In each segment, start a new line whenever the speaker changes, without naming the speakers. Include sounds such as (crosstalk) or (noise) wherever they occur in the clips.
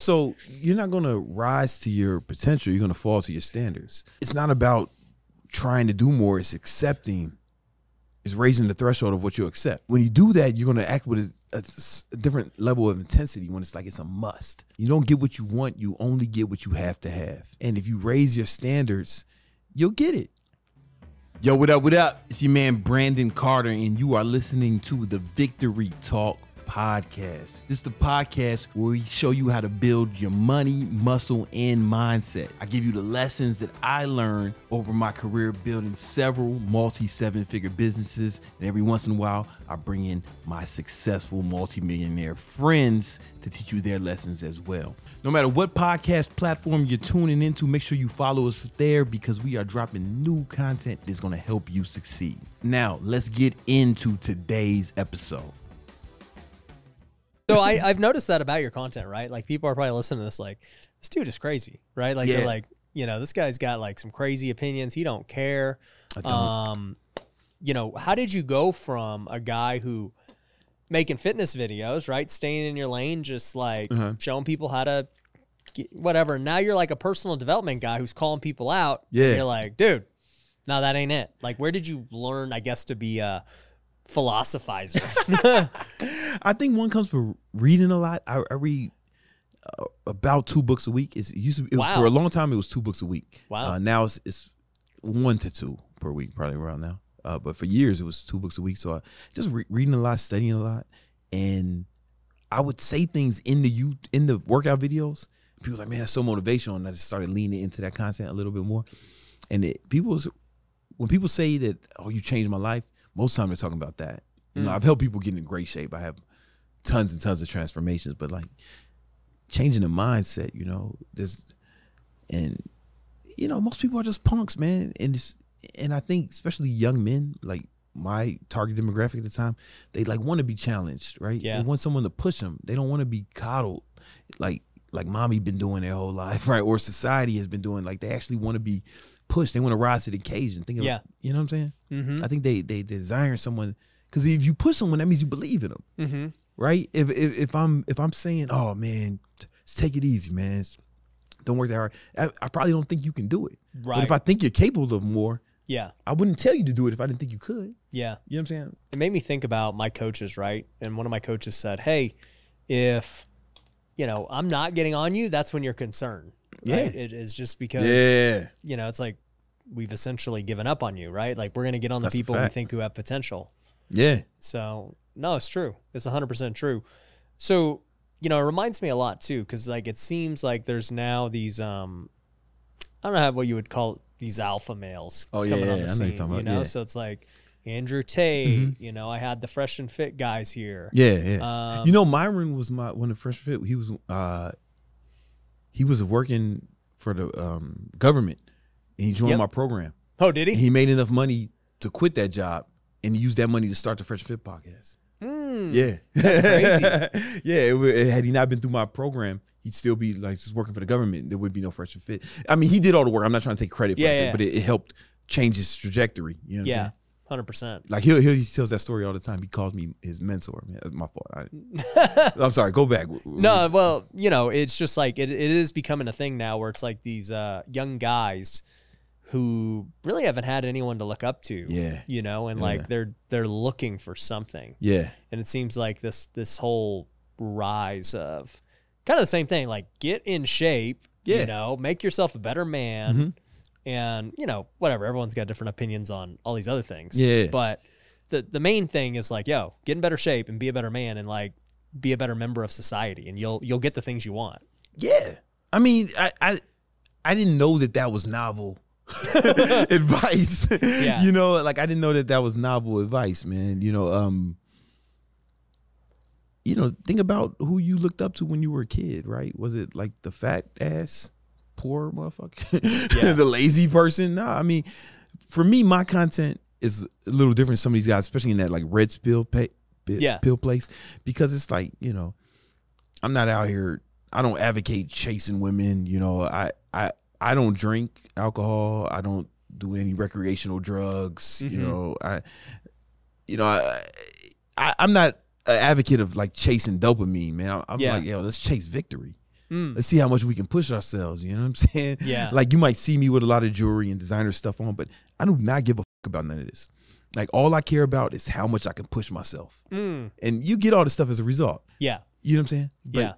So you're not going to rise to your potential. You're going to fall to your standards. It's not about trying to do more. It's accepting. It's raising the threshold of what you accept. When you do that, you're going to act with a different level of intensity. When it's like it's a must. You don't get what you want. You only get what you have to have. And if you raise your standards, you'll get it. Yo, what up? What up? It's your man Brandon Carter, and you are listening to the Victory Talk podcast. This is the podcast where we show you how to build your money, muscle, and mindset. I give you the lessons that I learned over my career building several multi seven figure businesses. And every once in a while, I bring in my successful multimillionaire friends to teach you their lessons as well. No matter what podcast platform you're tuning into, make sure you follow us there because we are dropping new content that's going to help you succeed. Now, let's get into today's episode.
So I, I've noticed that about your content, right? Like people are probably listening to this like, this dude is crazy, right? Like
Yeah.
they're like, you know, this guy's got like some crazy opinions. He don't care.
I don't.
Um, you know, how did you go from a guy who making fitness videos, right? Staying in your lane, just like
Uh-huh.
showing people how to get whatever. Now you're like a personal development guy who's calling people out. and
Yeah.
you're like, dude, no, that ain't it. Like, where did you learn, I guess, to be a philosophizer? (laughs) (laughs)
I think one comes from reading a lot. I, I read uh, about two books a week. It's, it used to be,
Wow.
for a long time. It was two books a week.
Wow.
Uh, now it's, it's one to two per week, probably around now. Uh, but for years it was two books a week. So I just re- reading a lot, studying a lot, and I would say things in the you in the workout videos. People like, man, that's so motivational, and I just started leaning into that content a little bit more. And it, people, when people say that, oh, you changed my life, most time they're talking about that. You know, mm. I've helped people get in great shape. I have tons and tons of transformations, but like changing the mindset, you know, there's and you know, most people are just punks, man. And and I think especially young men, like my target demographic at the time, they like want to be challenged, right?
Yeah.
They want someone to push them. They don't want to be coddled, like like mommy been doing their whole life, (laughs) right? Or society has been doing. Like they actually want to be pushed. They want to rise to the occasion. Think of,
Yeah.
you know what I'm saying?
mm-hmm.
I think they they desire someone because if you push someone, that means you believe in them,
Mm-hmm.
right? If if, if I'm if I'm saying, oh man, take it easy, man, don't work that hard. I, I probably don't think you can do it. But
Right.
if I think you're capable of more,
Yeah.
I wouldn't tell you to do it if I didn't think you could.
Yeah.
You know what I'm saying?
It made me think about my coaches, right? And one of my coaches said, Hey, if, you know, I'm not getting on you, that's when you're concerned. Right?
Yeah.
It is just because,
Yeah.
you know, it's like we've essentially given up on you, right? Like we're going to get on the
That's
people we think who have potential.
Yeah.
So, no, it's true. It's 100% true. So, you know, it reminds me a lot too, because like it seems like there's now these, um, I don't know how- what you would call these alpha males
Oh, yeah,
coming
yeah,
on
yeah.
the
I know you're
You know,
yeah.
so it's like Andrew Tate. You know, I had the fresh and fit guys here.
Yeah. Yeah.
Um,
you know, Myron was my one of the first fit. He was uh he was working for the um government and he joined
Yep.
my program.
Oh, did he?
And he made enough money to quit that job and he used that money to start the Fresh Fit podcast.
Hmm.
Yeah,
That's
crazy. (laughs) yeah, it, would- had he not been through my program, he'd still be like just working for the government. There would be no Fresh Fit. I mean, he did all the work. I'm not trying to take credit for
Yeah,
it,
yeah.
but it, it helped change his trajectory. You know
Yeah? Hundred percent.
Like he'll, he'll he tells that story all the time. He calls me his mentor. Man, that's my fault. I, (laughs) I'm sorry. Go back.
No, well, you know, it's just like it, it is becoming a thing now where it's like these uh, young guys who really haven't had anyone to look up to.
Yeah.
You know, and
Yeah.
like they're they're looking for something.
Yeah.
And it seems like this this whole rise of kind of the same thing, like get in shape,
Yeah.
You know, make yourself a better man. And, you know, whatever, everyone's got different opinions on all these other things.
Yeah.
But the the main thing is like, yo, get in better shape and be a better man and like be a better member of society and you'll you'll get the things you want.
Yeah. I mean, I I, I didn't know that that was novel (laughs) advice.
Yeah.
You know, like I didn't know that that was novel advice, man. You know, um you know, think about who you looked up to when you were a kid, right? Was it like the fat ass poor motherfucker?
Yeah. (laughs)
the lazy person? No, I mean, for me my content is a little different than some of these guys, especially in that like red spill pay,
Yeah.
pill place because it's like, you know, I'm not out here. I don't advocate chasing women. You know, I I I don't drink alcohol. I don't do any recreational drugs. You
Mhm.
know, I you know I, I I'm not an advocate of like chasing dopamine, man. I'm, I'm
Yeah.
like, yo, let's chase victory. Let's see how much we can push ourselves. You know what I'm (laughs) saying?
Yeah.
Like you might see me with a lot of jewelry and designer stuff on, but I do not give a fuck about none of this. Like all I care about is how much I can push myself,
Mm.
and you get all this stuff as a result.
Yeah.
You know what I'm saying? But
Yeah.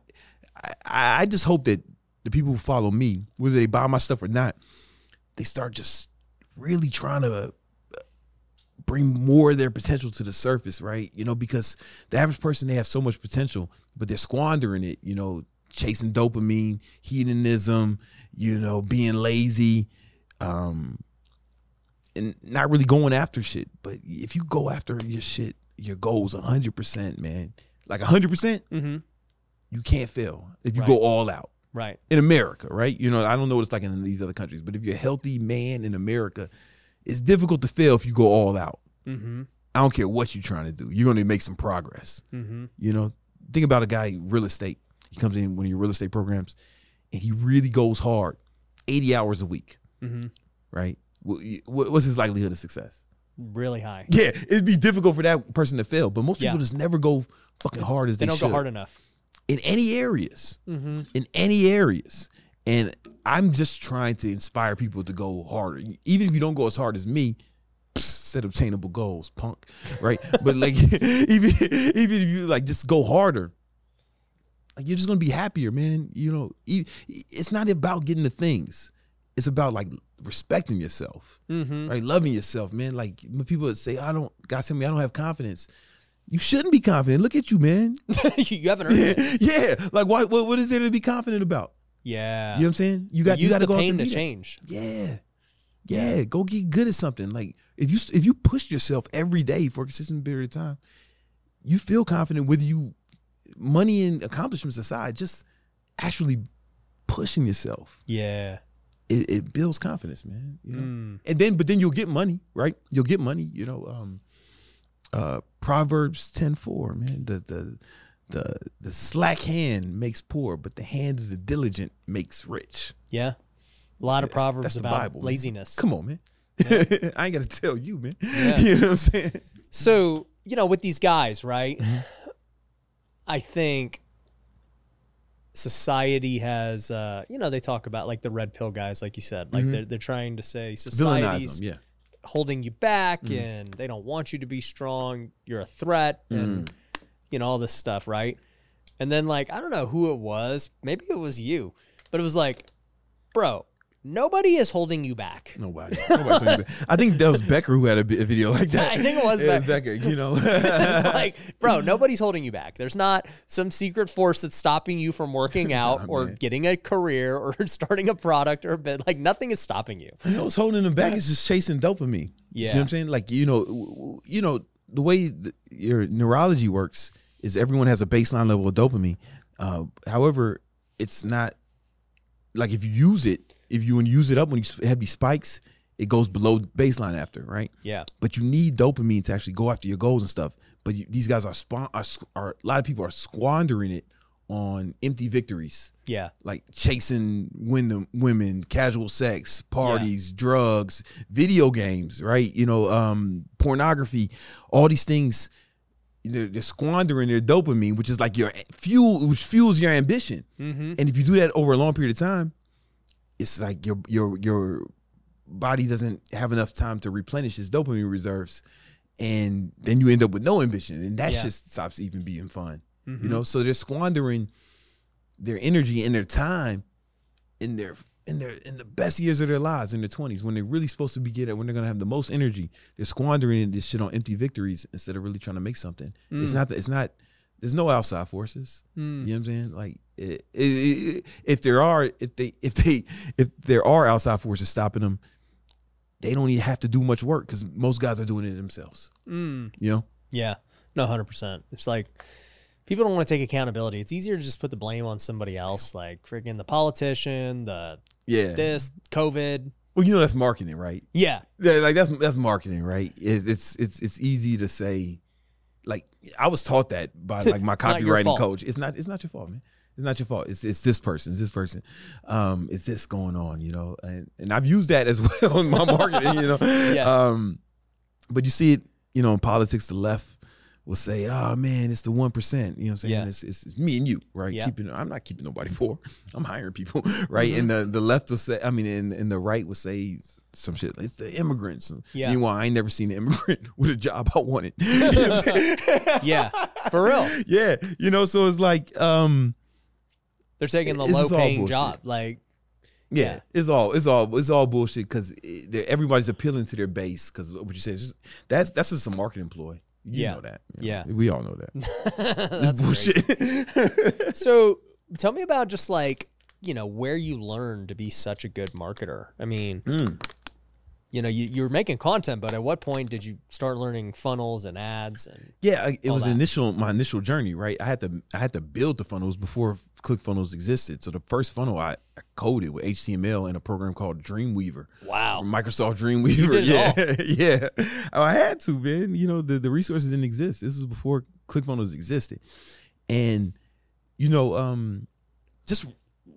I, I just hope that the people who follow me, whether they buy my stuff or not, they start just really trying to uh, bring more of their potential to the surface, right? You know, because the average person they have so much potential, but they're squandering it. You know, chasing dopamine, hedonism, you know, being lazy, um, and not really going after shit. But if you go after your shit, your goals, hundred percent, man, like hundred percent,
Mm-hmm.
you can't fail if you
Right.
go all out
Right.
in America, right? You know, I don't know what it's like in these other countries, but if you're a healthy man in America, it's difficult to fail if you go all out.
Mm-hmm.
I don't care what you're trying to do. You're going to make some progress.
Mm-hmm.
You know, think about a guy real estate. He comes in one of your real estate programs, and he really goes hard, 80 hours a week,
Mm-hmm.
right? Wh- wh- What's his likelihood of success?
Really high.
Yeah, it'd be difficult for that person to fail, but most people
Yeah.
just never go fucking hard as
They
they,
don't
should
go hard enough.
in any areas.
Mm-hmm.
in any areas. And I'm just trying to inspire people to go harder. Even if you don't go as hard as me, set obtainable goals, punk. Right? but like (laughs) even even if you like just go harder, like you're just gonna be happier, man. You know, it's not about getting the things. It's about like respecting yourself,
Mm-hmm.
right? Loving yourself, man. Like when people say, I don't God tell me I don't have confidence. You shouldn't be confident. Look at you, man. (laughs)
you haven't earned
Yeah,
it. (laughs)
yeah. Like, why? What, what is there to be confident about?
Yeah.
You know what I'm saying? You got
Use
you got to go
pain to change.
Yeah, yeah. Go get good at something. Like if you if you push yourself every day for a consistent period of time, you feel confident. Whether you money and accomplishments aside, just actually pushing yourself,
Yeah.
it, it builds confidence, man. You know,
Mm.
and then but then you'll get money, right? You'll get money. You know, um, uh, Proverbs ten four, man. The the the the slack hand makes poor, but the hand of the diligent makes rich.
Yeah. A lot of
That's-
proverbs
that's the
about
Bible, man.
laziness.
Come on, man. (laughs) I ain't got to tell you, man.
Yeah. (laughs)
You know what I'm saying?
So, you know, with these guys, right?
Mm-hmm.
I think society has uh, you know, they talk about like the red pill guys, like you said. Like they're they're trying to say society's
them, yeah.
holding you back
Mm.
and they don't want you to be strong, you're a threat and
Mm.
you know, all this stuff, right? And then like I don't know who it was, maybe it was you, but it was like, bro, nobody is holding you back.
Nobody. Nobody told you that. I think that was Becker who had a, video like that. (laughs)
I think it was
Becker. You know. (laughs)
it's (laughs) like, bro, nobody's holding you back. There's not some secret force that's stopping you from working out or
man.
getting a career or starting a product or a bit. Like nothing is stopping you.
You know what's holding them back is just chasing dopamine. You know
Yeah.
what I'm saying? Like, you know, you know, the way th- your neurology works is everyone has a baseline level of dopamine. Uh, however, it's not like if you use it, if you use it up when you have these spikes, it goes below baseline after, right?
Yeah.
But you need dopamine to actually go after your goals and stuff. But you, these guys are, spawn, are, are a lot of people are squandering it on empty victories
Yeah.
like chasing women, women, casual sex, parties, drugs, video games, right? You know, um, pornography, all these things. They're, they're squandering their dopamine, which is like your fuel, which fuels your ambition.
Mm-hmm.
And if you do that over a long period of time, it's like your your your body doesn't have enough time to replenish its dopamine reserves, and then you end up with no ambition, and that
Yeah.
just stops even being fun.
Mhm.
You know, so they're squandering their energy and their time in their in their in the best years of their lives in their twenties when they're really supposed to be get it when they're gonna have the most energy. They're squandering this shit on empty victories instead of really trying to make something. It's
Mm.
not that it's not. There's no outside forces.
Mm.
You know what I'm saying? Like, if there are, if they, if they, if there are outside forces stopping them, they don't even have to do much work because most guys are doing it themselves.
Mm.
You know?
Yeah. No, 100%. It's like people don't want to take accountability. It's easier to just put the blame on somebody else, like freaking the politician, the
Yeah.
this, COVID.
Well, you know that's marketing, right?
Yeah.
Yeah, like that's that's marketing, right? It, it's it's it's easy to say, like I was taught that by (laughs) like my copywriting coach. It's not it's not your fault, man. It's not your fault. It's it's this person. It's this person. Um, it's this going on, you know. And and I've used that as (laughs) well in my marketing, you know. (laughs)
Yeah.
Um, but you see it, you know, in politics, the left will say, "Oh man, it's the one percent." You know what I'm saying?
Yeah.
It's, it's, it's me and you, right?
Yeah.
Keeping. I'm not keeping nobody (laughs) for. I'm hiring people, right?
Mm-hmm.
And the the left will say, I mean, and, and the right will say some shit. It's the immigrants.
Yeah.
Meanwhile, I ain't never seen an immigrant with a job I wanted. You know what I'm saying?
Yeah, for real.
yeah, you know. So it's like, um,
They're taking the
It's
low paying job. Like,
Yeah,
Yeah.
it's all it's all it's all bullshit because everybody's appealing to their base because what you said is just, that's that's just a marketing ploy. You
Yeah.
know that. you know.
Yeah.
we all know that. (laughs)
that's
bullshit. (laughs)
So tell me about just like, you know, where you learned to be such a good marketer. I mean,
Mm.
you know, you, you were making content, but at what point did you start learning funnels and ads and
yeah, it was
that.
initial my initial journey. Right, I had to I had to build the funnels before ClickFunnels existed. So the first funnel I, I coded with HTML in a program called Dreamweaver.
wow.
Microsoft Dreamweaver. yeah, (laughs) yeah. Oh, I had to, man. You know, the, the resources didn't exist. This is before ClickFunnels existed, and you know, um, just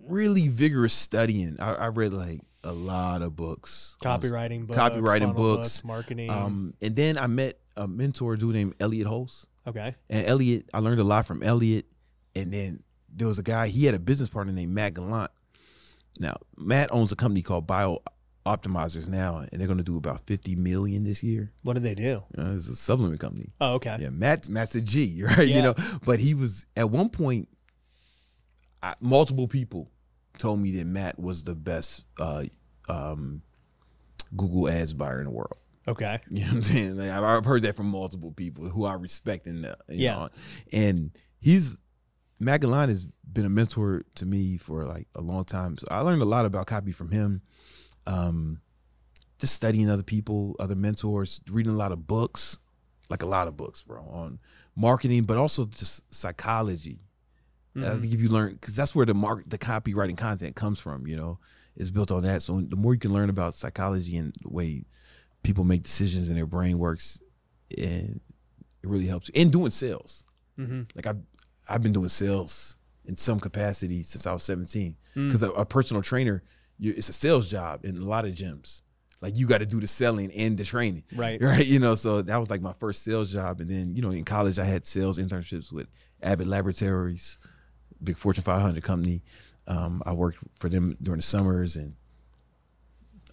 really vigorous studying. I, I read like a lot of books,
Copywriting books,
copywriting
funnel
books,
marketing.
Um, and then I met a mentor dude named Elliot Hulse.
okay.
And Elliot, I learned a lot from Elliot. And then there was a guy, he had a business partner named Matt Gallant. Now, Matt owns a company called Bio Optimizers now, and they're going to do about 50 million this year.
What did they do?
You know, it's a supplement company.
Oh, okay.
Yeah, Matt, Matt's a G, (laughs) right?
Yeah.
You know, but he was at one point, I, multiple people told me that Matt was the best uh, um, Google ads buyer in the world.
Okay. (laughs)
You know what I'm saying? Like, I've, heard that from multiple people who I respect and uh, you
Yeah.
know, and he's Matt Gallant has been a mentor to me for like a long time. So I learned a lot about copy from him. Um, just studying other people, other mentors, reading a lot of books, like a lot of books, bro, on marketing, but also just psychology. I
Mhm.
think if you learn, because that's where the mark, the copywriting content comes from. You know, is built on that. So the more you can learn about psychology and the way people make decisions and their brain works, and it really helps. And doing sales,
Mhm.
like I've I've been doing sales in some capacity since I was seventeen.
Mm.
Because a, a personal trainer, you, it's a sales job in a lot of gyms. Like you got to do the selling and the training
Right. (laughs)
right? You know, so that was like my first sales job, and then you know, in college I had sales internships with Abbott Laboratories, big Fortune 500 company. Um, I worked for them during the summers, and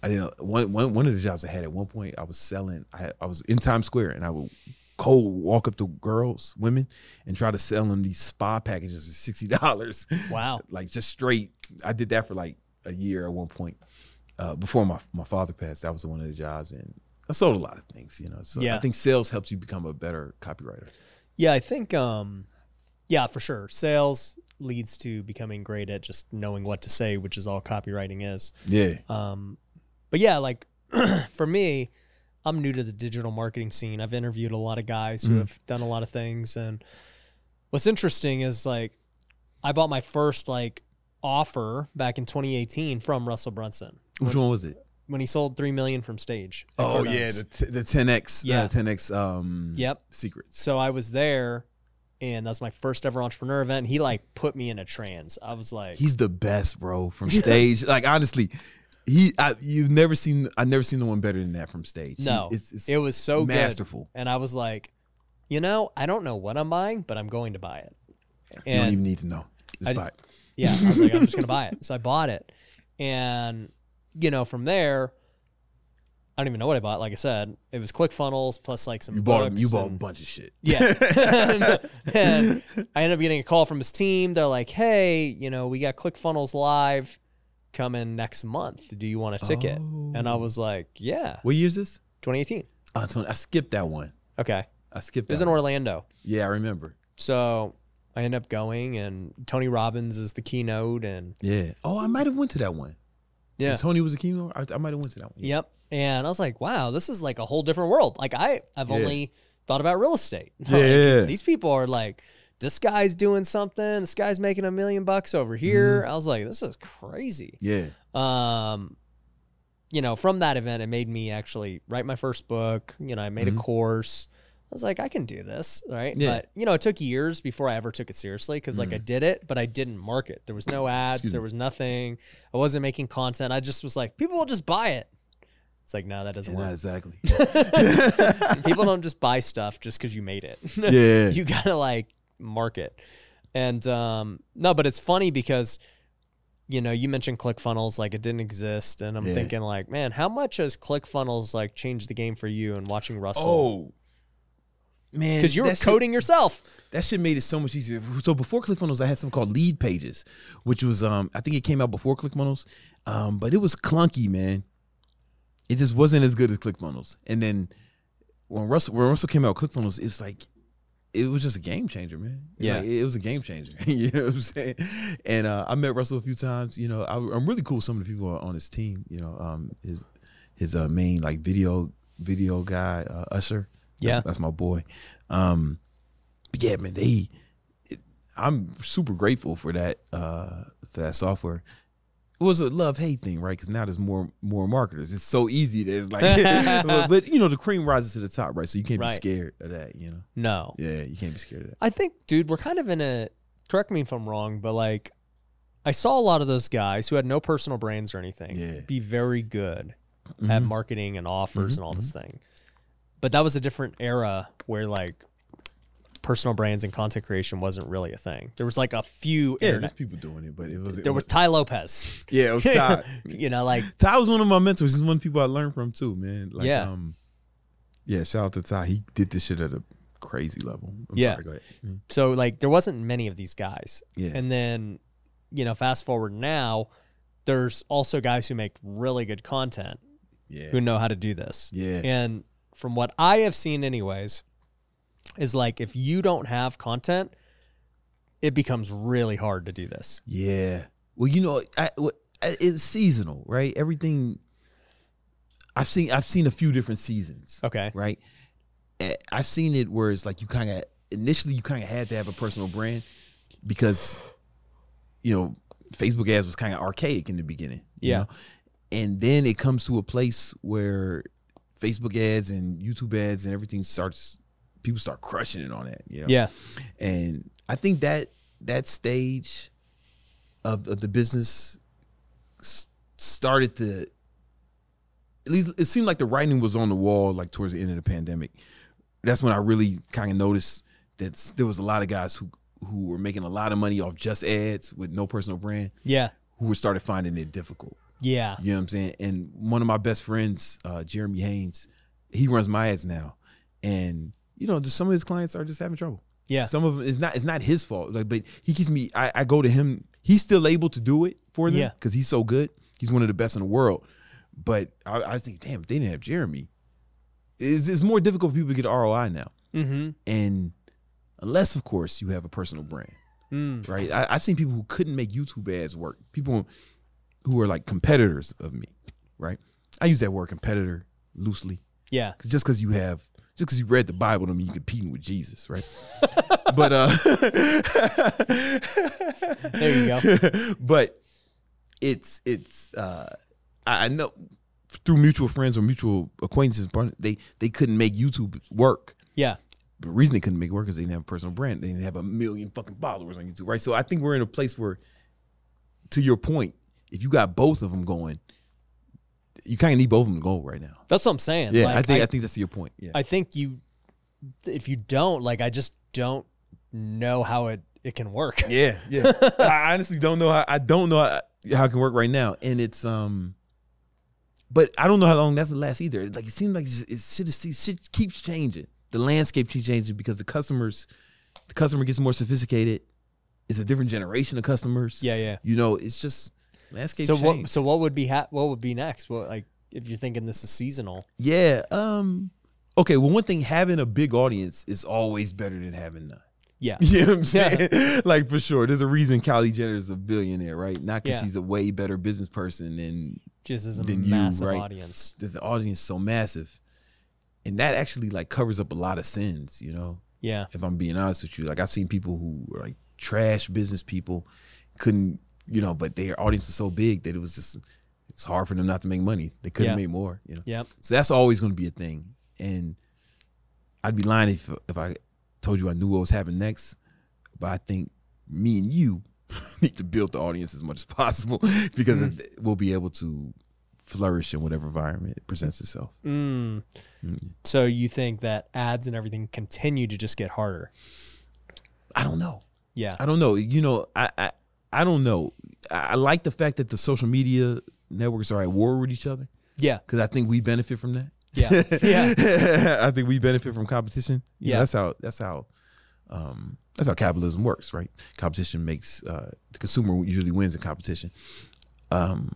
I did one one one of the jobs I had at one point. I was selling. I I was in Times Square, and I would cold walk up to girls, women, and try to sell them these spa packages for sixty dollars.
Wow. (laughs)
like just straight. I did that for like a year at one point. Uh, before my, my father passed, that was one of the jobs, and I sold a lot of things, you know. So
Yeah.
I think sales helps you become a better copywriter.
Yeah, I think um yeah, for sure. Sales leads to becoming great at just knowing what to say, which is all copywriting is.
Yeah,
Um but yeah, like (clears throat) for me, I'm new to the digital marketing scene. I've interviewed a lot of guys who
Mhm.
have done a lot of things and what's interesting is like I bought my first like offer back in 2018 from Russell Brunson
which one was it?
when he sold 3 million from stage.
Oh yeah, the t- the 10x,
Yeah.
yeah, 10x um
Yep.
secrets.
So I was there and that's my first ever entrepreneur event. And he like put me in a trance. I was like,
He's the best, bro, from (laughs) stage. like honestly, he I, you've never seen I've never seen no one better than that from stage. He-
no,
it's, it's
it was so good.
masterful.
And I was like, you know, I don't know what I'm buying, but I'm going to buy it.
And you don't even need to know. Just
I-
buy it.
yeah, I was like, I'm just gonna buy (laughs) it. So I bought it, and you know, from there, I don't even know what I bought. Like I said, it was ClickFunnels plus like some
You bought you bought a bunch of shit.
Yeah. (laughs) (laughs) and I ended up getting a call from his team. They're like, hey, you know, we got ClickFunnels live coming next month. Do you want a ticket? And I
Oh.
was like, yeah,
What year is this?
2018.
Oh, I skipped that one.
Okay.
I skipped
It was
that
in
one.
Orlando.
Yeah, I remember.
So I end up going, and Tony Robbins is the keynote. And
Yeah. Oh, I might have went to that one.
yeah.
When Tony was a keynote. I, I might have went to that one.
Yep. And I was like, wow, this is like a whole different world. Like I, I've
Yeah.
only thought about real estate. (laughs) Like,
Yeah.
these people are like, this guy's doing something. This guy's making a million bucks over here.
Mm-hmm.
I was like, this is crazy.
Yeah.
Um, you know, from that event, it made me actually write my first book. You know, I made a course. I was like, I can do this, right?
Mm-hmm. Yeah. Mm.
But you know, it took years before I ever took it seriously because like I did it, but I didn't market. There was no (coughs) ads. There was nothing. I wasn't making content. I just was like, people will just buy it. It's like, no, that doesn't
work. Yeah,
work.
exactly. (laughs) (laughs)
People don't just buy stuff just because you made it.
yeah. (laughs)
you gotta like market. And um, no, but it's funny because you know you mentioned ClickFunnels like it didn't exist, and I'm
Yeah.
thinking like, man, how much has ClickFunnels like changed the game for you and watching Russell?
oh. Man,
because you were
that shit-
coding yourself.
that shit made it so much easier. So before ClickFunnels, I had something called Leadpages, which was um I think it came out before ClickFunnels, um but it was clunky, man. It just wasn't as good as ClickFunnels. And then when Russell when Russell came out, with ClickFunnels, it's like it was just a game changer, man.
Yeah.
Like, it was a game changer. (laughs) you know what I'm saying? And uh, I met Russell a few times. You know, I, I'm really cool with some of the people on his team. You know, um, his his uh, main like video video guy uh, Usher. That's,
Yeah.
that's my boy. Um, but yeah, man, they. It, I'm super grateful for that uh, for that software. It was a love hate thing, right? Because now there's more more marketers. It's so easy that it's like, but, (laughs) (laughs) but, you know, the cream rises to the top, right? So you can't
Right.
be scared of that. You know,
No,
yeah, you can't be scared of that.
I think, dude, we're kind of in a. Correct me if I'm wrong, but like, I saw a lot of those guys who had no personal brands or anything
Yeah.
be very good at
Mhm.
marketing and offers
Mhm,
and all this thing. But that was a different era where like personal brands and content creation wasn't really a thing. There was like a few
Yeah,
internet.
there's people doing it, but it was
There was Tai Lopez. (laughs)
yeah, it was Tai. (laughs)
you know, like
Tai was one of my mentors. He's one of the people I learned from too, man. Like,
Yeah.
um, yeah. Shout out to Tai. He did this shit at a crazy level. I'm
Yeah.
sorry, go ahead. Mhm.
so like there wasn't many of these guys.
Yeah,
And then, you know, fast forward now, there's also guys who make really good content
yeah,
who know how to do this.
yeah,
And from what I have seen, anyways, is like if you don't have content, it becomes really hard to do this.
yeah. Well, you know, I, it's seasonal, right? Everything. I've seen. I've seen a few different seasons.
Okay.
right? Eh, I've seen it where it's like you kind of initially you kind of had to have a personal brand because you know Facebook ads was kind of archaic in the beginning. you
Yeah.
know? and then it comes to a place where Facebook ads and YouTube ads and everything starts. People start crushing it on that. You know?
Yeah.
and I think that that stage of, of the business started to at least it seemed like the writing was on the wall like towards the end of the pandemic that's when i really kind of noticed that there was a lot of guys who who were making a lot of money off just ads with no personal brand
Yeah.
who were started finding it difficult
Yeah.
you know what i'm saying and one of my best friends uh, jeremy haynes he runs my ads now and you know just some of his clients are just having trouble
Yeah.
some of them it's not it's not his fault. Like, but he keeps me. I, I go to him. He's still able to do it for them
Yeah.
because he's so good. He's one of the best in the world. But I, I think, damn, if they didn't have Jeremy, it's, it's more difficult for people to get ROI now.
Mm-hmm.
And unless, of course, you have a personal brand,
Mm.
right? I, I've seen people who couldn't make YouTube ads work. People who are like competitors of me, right? I use that word competitor loosely.
Yeah.
just because you have just because you read the Bible don't mean you're competing with Jesus, right? (laughs) but uh (laughs)
There you
go. (laughs) but it's it's uh I I know through mutual friends or mutual acquaintances, they they couldn't make YouTube work.
Yeah.
The reason they couldn't make it work is they didn't have a personal brand. They didn't have a million fucking followers on YouTube, right? So I think we're in a place where, to your point, if you got both of them going, you kind of need both of them to go right now.
That's what I'm saying.
Yeah,
Like,
I think I, think that's your point. Yeah,
I think you, if you don't, like, I just don't know how it, it can work.
Yeah, yeah. (laughs) I honestly don't know how I don't know how, how it can work right now, and it's um, but I don't know how long that's gonna last either. Like it seems like it should shit keeps changing. The landscape keeps changing because the customers, the customer gets more sophisticated. It's a different generation of customers.
Yeah. Yeah.
you know, it's just landscape
So
change.
what, so what would be, ha- what would be next? What, like, if you're thinking this is seasonal.
yeah. Um. Okay. Well, one thing having a big audience is always better than having none.
Yeah. (laughs)
You know what I'm saying? (laughs) like for sure. There's a reason Kylie Jenner is a billionaire, right? Not because
Yeah.
she's a way better business person than
Just as a
Than you,
massive
right?
audience.
that the audience is so massive. And that actually like covers up a lot of sins, you know,
Yeah.
if I'm being honest with you. Like I've seen people who were like trash business people, couldn't, you know, but their audience was so big that it was just it's hard for them not to make money. They couldn't
Yeah.
make more, you know.
Yep.
So that's always going to be a thing. And I'd be lying if if I told you I knew what was happening next. But I think me and you (laughs) need to build the audience as much as possible (laughs) because
Mm-hmm.
we'll be able to flourish in whatever environment it presents itself.
Mm.
Mm.
So you think that ads and everything continue to just get harder?
I don't know.
Yeah.
I don't know. You know, I I, I don't know. I, like the fact that the social media networks are at war with each other
Yeah.
because I think we benefit from that.
Yeah. (laughs) Yeah.
I think we benefit from competition. You know,
Yeah.
that's how that's how um, that's how capitalism works, right? Competition makes uh, the consumer usually wins in competition. Um,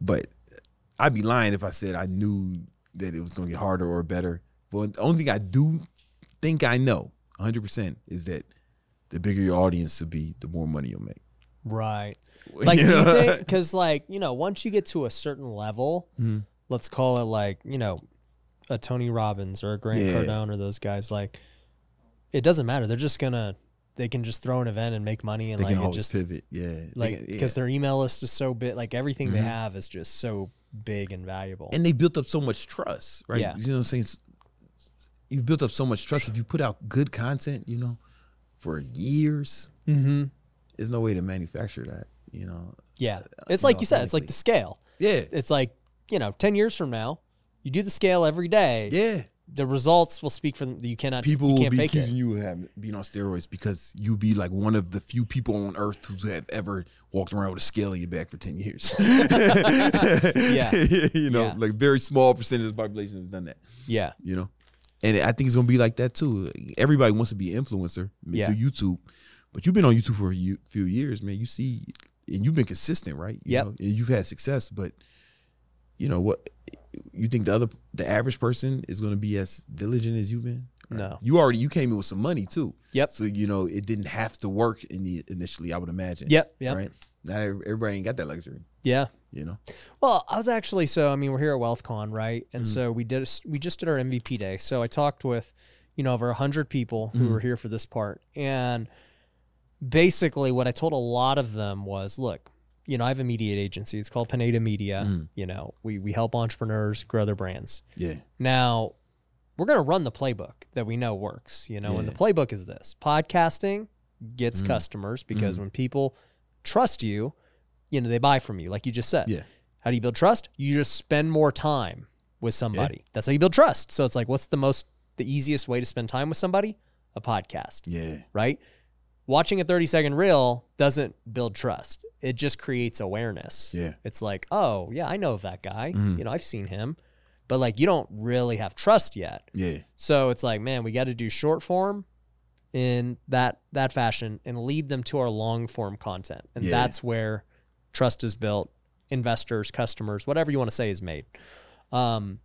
but I'd be lying if I said I knew that it was going to get harder or better. But the only thing I do think I know 100 percent is that the bigger your audience to be, the more money you'll make.
Right. (laughs) Like,
You
do you think, because, like, you know, once you get to a certain level,
Mm-hmm.
let's call it like, you know, a Tony Robbins or a Grant
Yeah.
Cardone or those guys, like, it doesn't matter. They're just going to, they can just throw an event and make money and
They
like just,
pivot, yeah.
Like,
can- yeah. Mm-hmm.
because their email list is so big, like, everything they have is just so big and valuable.
and they built up so much trust, right?
Yeah.
You know what I'm saying? You've built up so much trust. If you put out good content, you know, for years,
mm-hmm.
there's no way to manufacture that, you know.
Yeah. It's
you
like
know,
you said, it's like the scale.
Yeah.
It's like, you know, 10 years from now, you do the scale every day.
Yeah.
The results will speak for them. You cannot,
People
you
will be accusing
it.
you of having, being on steroids because you be like one of the few people on earth who have ever walked around with a scale in your back for 10 years. (laughs) (laughs)
Yeah. (laughs)
you know,
Yeah.
like very small percentage of the population has done that.
Yeah.
you know. And I think it's gonna be like that too. Everybody wants to be an influencer
Yeah.
through YouTube, but you've been on YouTube for a few years, man. You see, and you've been consistent, right? Know, and you've had success, but you know what? You think the other, the average person is gonna be as diligent as you've been?
No.
You already you came in with some money too.
Yep.
So you know it didn't have to work in the initially. I would imagine.
Yep. Yep.
Right. Not everybody ain't got that luxury.
Yeah.
You know.
Well, I was actually so I mean we're here at WealthCon, right? And
Mm-hmm.
so we did we just did our MVP day. So I talked with you know over hundred people
Mm-hmm.
who were here for this part, and basically what I told a lot of them was, look, you know I have a media agency. It's called Pineda Media.
Mm.
You know we we help entrepreneurs grow their brands.
Yeah.
Now we're gonna run the playbook that we know works. You know, and the playbook is this: podcasting gets
Mm.
customers because when people trust you, you know they buy from you, like you just said.
Yeah.
How do you build trust? You just spend more time with somebody. That's how you build trust. So it's like, what's the most, the easiest way to spend time with somebody? A podcast,
Yeah.
right? Watching a 30 second reel doesn't build trust. It just creates awareness.
Yeah.
It's like, oh, yeah, I know of that guy.
Mhm.
You know, I've seen him. But like, you don't really have trust yet.
Yeah.
So it's like, man, we got to do short form in that that fashion and lead them to our long form content. And
Yeah.
that's where trust is built, investors, customers, whatever you want to say is made. Um,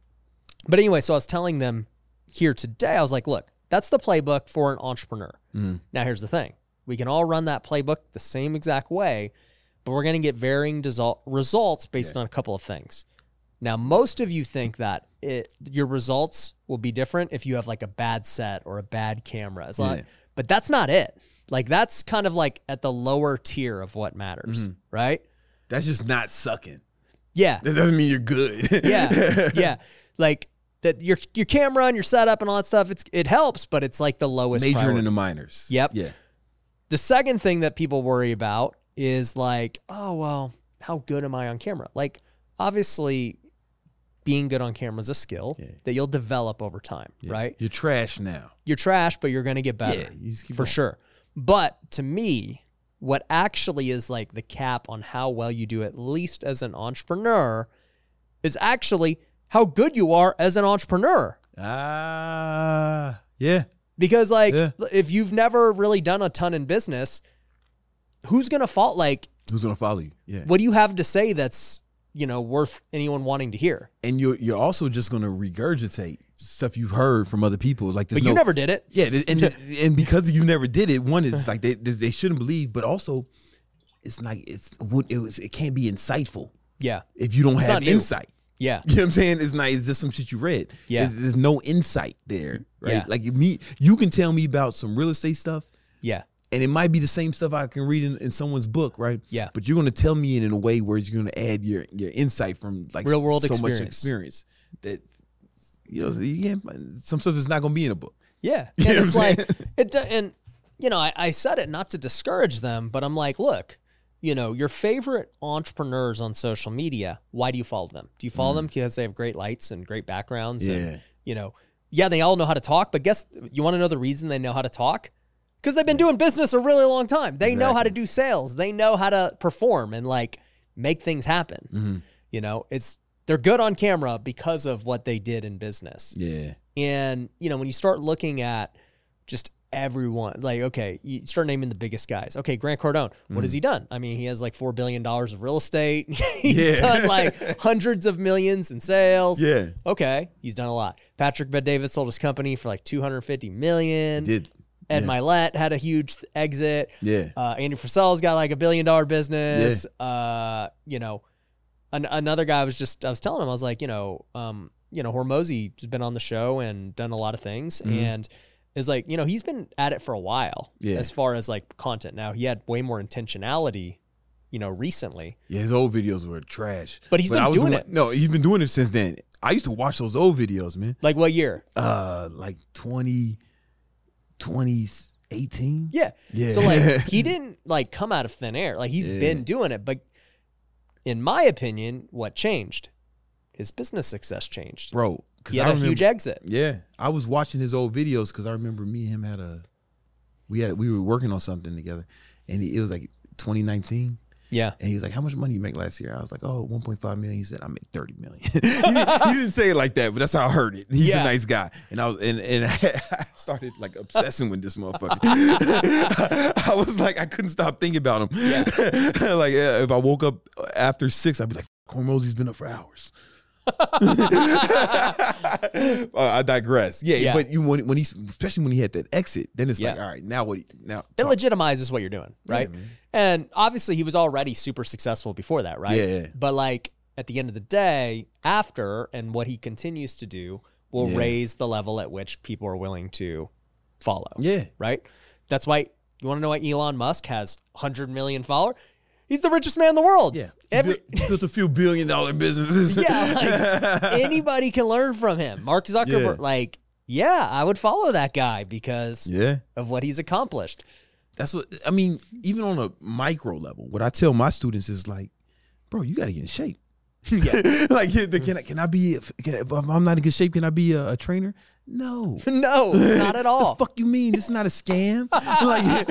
but anyway, so I was telling them here today, I was like, look, that's the playbook for an entrepreneur.
Mhm.
Now here's the thing. We can all run that playbook the same exact way, but we're going to get varying desol- results based on a couple of things. Now, most of you think that it, your results will be different if you have like a bad set or a bad camera. It's not,
Yeah.
but that's not it. Like that's kind of like at the lower tier of what matters,
Mm-hmm.
right?
That's just not sucking.
Yeah,
That doesn't mean you're good.
yeah, (laughs) yeah. Like that, your your camera and your setup and all that stuff. It's it helps, but it's like the lowest.
Majoring
priority.
in the minors.
Yep.
Yeah.
The second thing that people worry about is like, oh, well, how good am I on camera? Like, obviously, being good on camera is a skill
Yeah.
that you'll develop over time,
Yeah.
right?
You're trash now.
You're trash, but you're going to get better
Yeah. You just keep
for sure. But to me, what actually is like the cap on how well you do, at least as an entrepreneur, is actually how good you are as an entrepreneur.
Ah. yeah.
Because like
Yeah.
if you've never really done a ton in business, who's gonna fault like
Who's gonna follow you? Yeah.
what do you have to say that's you know worth anyone wanting to hear?
And you're you're also just gonna regurgitate stuff you've heard from other people. Like
But you never did it.
Yeah, and (laughs) and because you never did it, one is like they they shouldn't believe, but also it's like it's it was it can't be insightful
Yeah,
if you don't
It's
have insight.
yeah,
You know what I'm saying? It's not. It's just some shit you read.
Yeah.
There's, there's no insight there, right?
Yeah.
Like me, you can tell me about some real estate stuff,
yeah,
and it might be the same stuff I can read in, in someone's book, right?
Yeah.
But you're going to tell me it in a way where you're going to add your your insight from like
Real world
so much
experience.
experience that you know you can't. Some stuff is not going to be in a book.
yeah. (laughs) And it's like it. And you know, I, I said it not to discourage them, but I'm like, look, you know, your favorite entrepreneurs on social media, why do you follow them? Do you follow them because they have great lights and great backgrounds?
Mm. Yeah.
And, you know, yeah, they all know how to talk, but guess you want to know the reason they know how to talk? Because they've been doing business a really long time. They know how to do sales. They know how to perform and like make things happen.
Mm-hmm.
You know, it's they're good on camera because of what they did in business.
Yeah.
And, you know, when you start looking at just everyone, like, okay, you start naming the biggest guys. Okay, Grant Cardone, what has he done? I mean, he has like $4 billion of real estate. (laughs) he's
Yeah.
done like (laughs) hundreds of millions in sales.
Yeah.
Okay, he's done a lot. Patrick Bet David sold his company for like 250 million.
Did.
Ed
yeah.
Mylett had a huge exit.
Yeah.
Uh, Andy Frisella's got like a billion dollar business. Yeah. Uh, you know, an- another guy was just I was telling him I was like, you know, um, you know, Hormozi has been on the show and done a lot of things,
Mm-hmm.
and is like, you know, he's been at it for a while.
Yeah.
As far as like content, now he had way more intentionality, you know, recently.
Yeah, his old videos were trash.
But he's been
I was
doing it.
No, he's been doing it since then. I used to watch those old videos, man.
Like what year?
Uh, like 20, 2018.
Yeah.
Yeah.
So like (laughs) he didn't like come out of thin air. Like he's
Yeah.
been doing it, but in my opinion, what changed? His business success changed.
bro. Because
He
I
had a
remember,
huge exit.
Yeah, I was watching his old videos because I remember me and him had a, we had we were working on something together, and it was like 2019.
Yeah.
And he's like, "How much money you make last year?" I was like, "Oh, 1.5 million." He said, "I made 30 million." (laughs) he, didn't, he (laughs) didn't say it like that, but that's how I heard it. He's
Yeah.
a nice guy, and I was and and (laughs) I started like obsessing with this motherfucker. I was like, I couldn't stop thinking about him. like yeah, if I woke up after six, I'd be like, "Hormozi's been up for hours." Uh, I digress. Yeah,
Yeah.
but you when when he's especially when he had that exit, then it's like, all right, now what? Now
It
talk.
legitimizes what you're doing, right?
man.
And obviously he was already super successful before that, right?
Yeah.
But like at the end of the day, after and what he continues to do will
Yeah.
raise the level at which people are willing to follow.
yeah,
Right? That's why you want to know why Elon Musk has 100 million followers? He's the richest man in the world.
yeah.
Every
built a few billion dollar businesses. (laughs)
yeah, like (laughs) anybody can learn from him. Mark Zuckerberg,
Yeah.
like, yeah, I would follow that guy because
yeah.
of what he's accomplished.
That's what I mean. Even on a micro level, what I tell my students is like, bro, you got to get in shape. (laughs)
Yeah. (laughs)
like, can I, can I be? Can, if I'm not in good shape, can I be a, a trainer? No. (laughs)
no, not at all.
The fuck you mean? It's not a scam. like,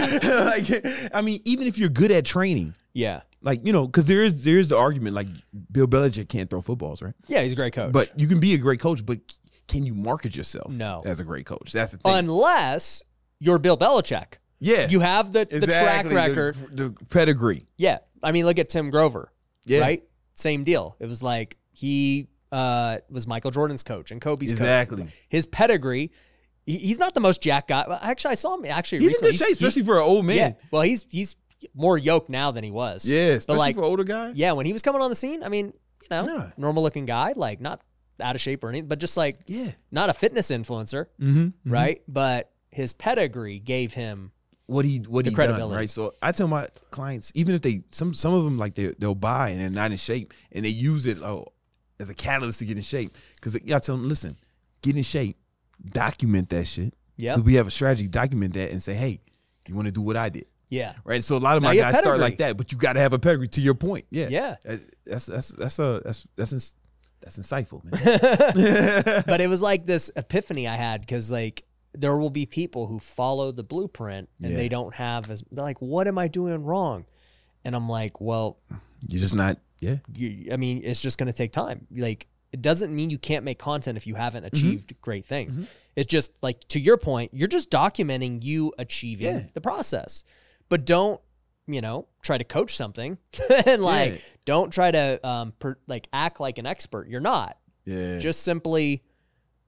like, I mean, even if you're good at training,
Yeah.
like you know, because there is there is the argument like Bill Belichick can't throw footballs, right?
Yeah, he's a great coach.
But you can be a great coach, but can you market yourself?
No.
as a great coach. That's the thing.
unless you're Bill Belichick.
Yeah,
You have the, the track record.
the, the pedigree.
yeah. I mean, look at Tim Grover.
Yeah.
Right? Same deal. It was like he uh, was Michael Jordan's coach and Kobe's
Exactly.
coach. His pedigree, he- he's not the most jack guy. Actually, I saw him actually
He's
recently.
shape,
He's- he-
especially for an old man.
yeah. Well, he's he's more yoked now than he was.
Yeah,
But like,
for older guy.
yeah, when he was coming on the scene, I mean, you know,
Yeah.
normal looking guy, like not out of shape or anything, but just like
Yeah.
not a fitness influencer,
Mm-hmm.
right? But his pedigree gave him
What he what
The
he done, right? So I tell my clients, even if they some some of them like they they'll buy and they're not in shape and they use it oh, as a catalyst to get in shape because I tell them, listen, get in shape, document that shit. 'Cause we have a strategy, document that, and say, hey, you want to do what I did.
yeah.
Right, so a lot of
Now
my guys start like that, but you got to have a pedigree. To your point, yeah,
Yeah.
That's that's that's a that's that's ins- that's insightful, man. (laughs) (laughs)
but it was like this epiphany I had because like there will be people who follow the blueprint and
Yeah.
they don't have as they're like, what am I doing wrong? And I'm like, well,
You're just not, yeah,
you, I mean, it's just going to take time. Like, it doesn't mean you can't make content if you haven't
Mm-hmm.
achieved great things. It's just like to your point, you're just documenting you achieving
Yeah.
the process, but don't you know try to coach something (laughs) and like
Yeah.
don't try to um per, like act like an expert. You're not.
yeah,
Just simply,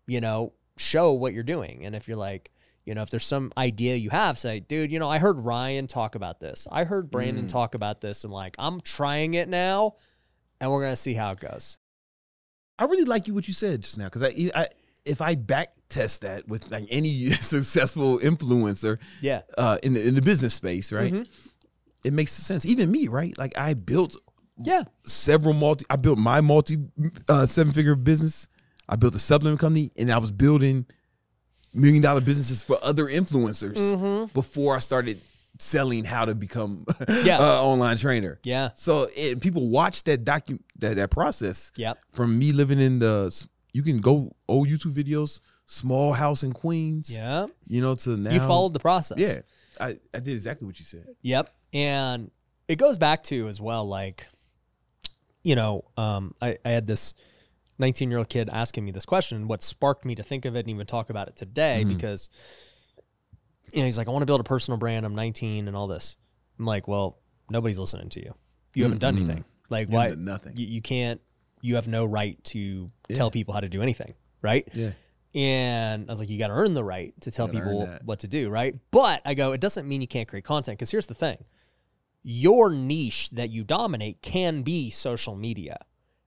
you know, show what you're doing. And if you're like, you know, if there's some idea you have, say, dude, you know, I heard Ryan talk about this. I heard
Mm.
Brandon talk about this, and like, I'm trying it now, and we're gonna see how it goes.
I really like you what you said just now because I, I if I back test that with like any (laughs) successful influencer
Yeah.
uh, in the in the business space, right?
Mhm.
It makes sense. Even me, right? Like I built
Yeah.
several multi. I built my multi uh, seven figure business. I built a supplement company, and I was building million dollar businesses for other influencers
Mm-hmm.
before I started selling how to become (laughs)
Yeah.
a online trainer.
Yeah.
So it, people watch that docu that, that process
Yep.
from me living in the. You can go old YouTube videos, small house in Queens.
Yeah.
You know, to now
You followed the process.
Yeah, I, I did exactly what you said.
Yep. And it goes back to as well, like, you know, um, I, I had this 19 year old kid asking me this question, what sparked me to think of it and even talk about it today
Mm-hmm.
because, you know, he's like, I want to build a personal brand. I'm 19 and all this. I'm like, well, nobody's listening to you. You haven't done anything. Like,
You
why?
nothing.
You, you can't, you have no right to tell people how to do anything. Right.
Yeah.
And I was like, you got to earn the right to tell people what to do, right? But I go, it doesn't mean you can't create content. Because here's the thing your niche that you dominate can be social media.